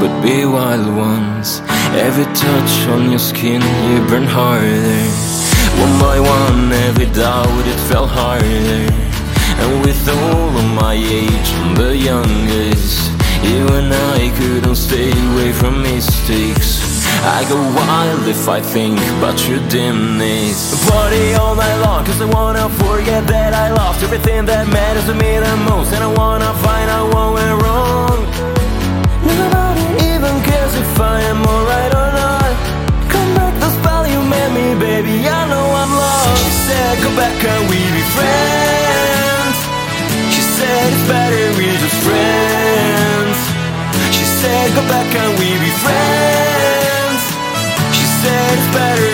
but be wild ones Every touch on your skin you burn harder. One by one every doubt it fell harder. And with all of my age I'm the youngest You and I couldn't stay away from mistakes. I go wild if I think about your dimness. Party all night long cause I wanna forget that I lost Everything that matters to me the most. And I wanna find out go back and we be friends. She said it's better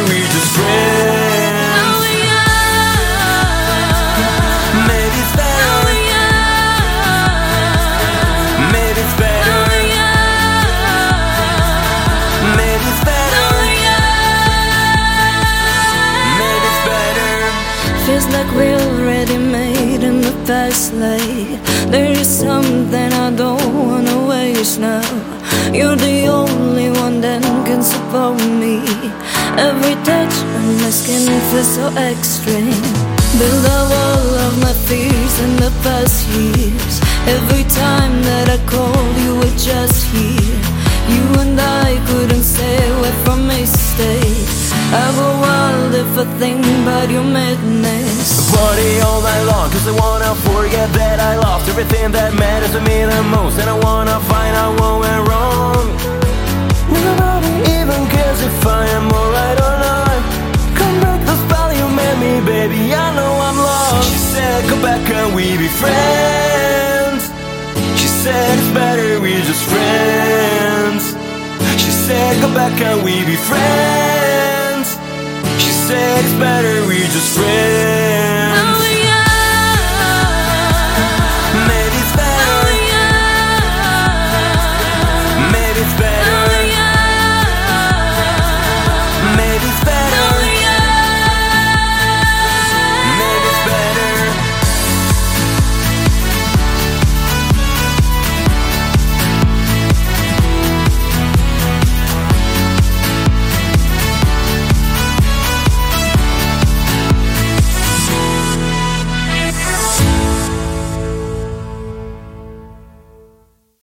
You're the only one that can support me. Every touch on my skin feels so extreme. Build a wall of my fears in the past years. Every time that I called, you were just here. You and I couldn't stay away from mistakes. I go wild if I think about your madness. Party all night long cause I wanna forget that I lost everything that matters to me the most. And I wanna find out what went baby. I know I'm lost. She said, Come back and we be friends. She said, It's better we're just friends. She said, Come back and we be friends. She said, It's better we're just friends.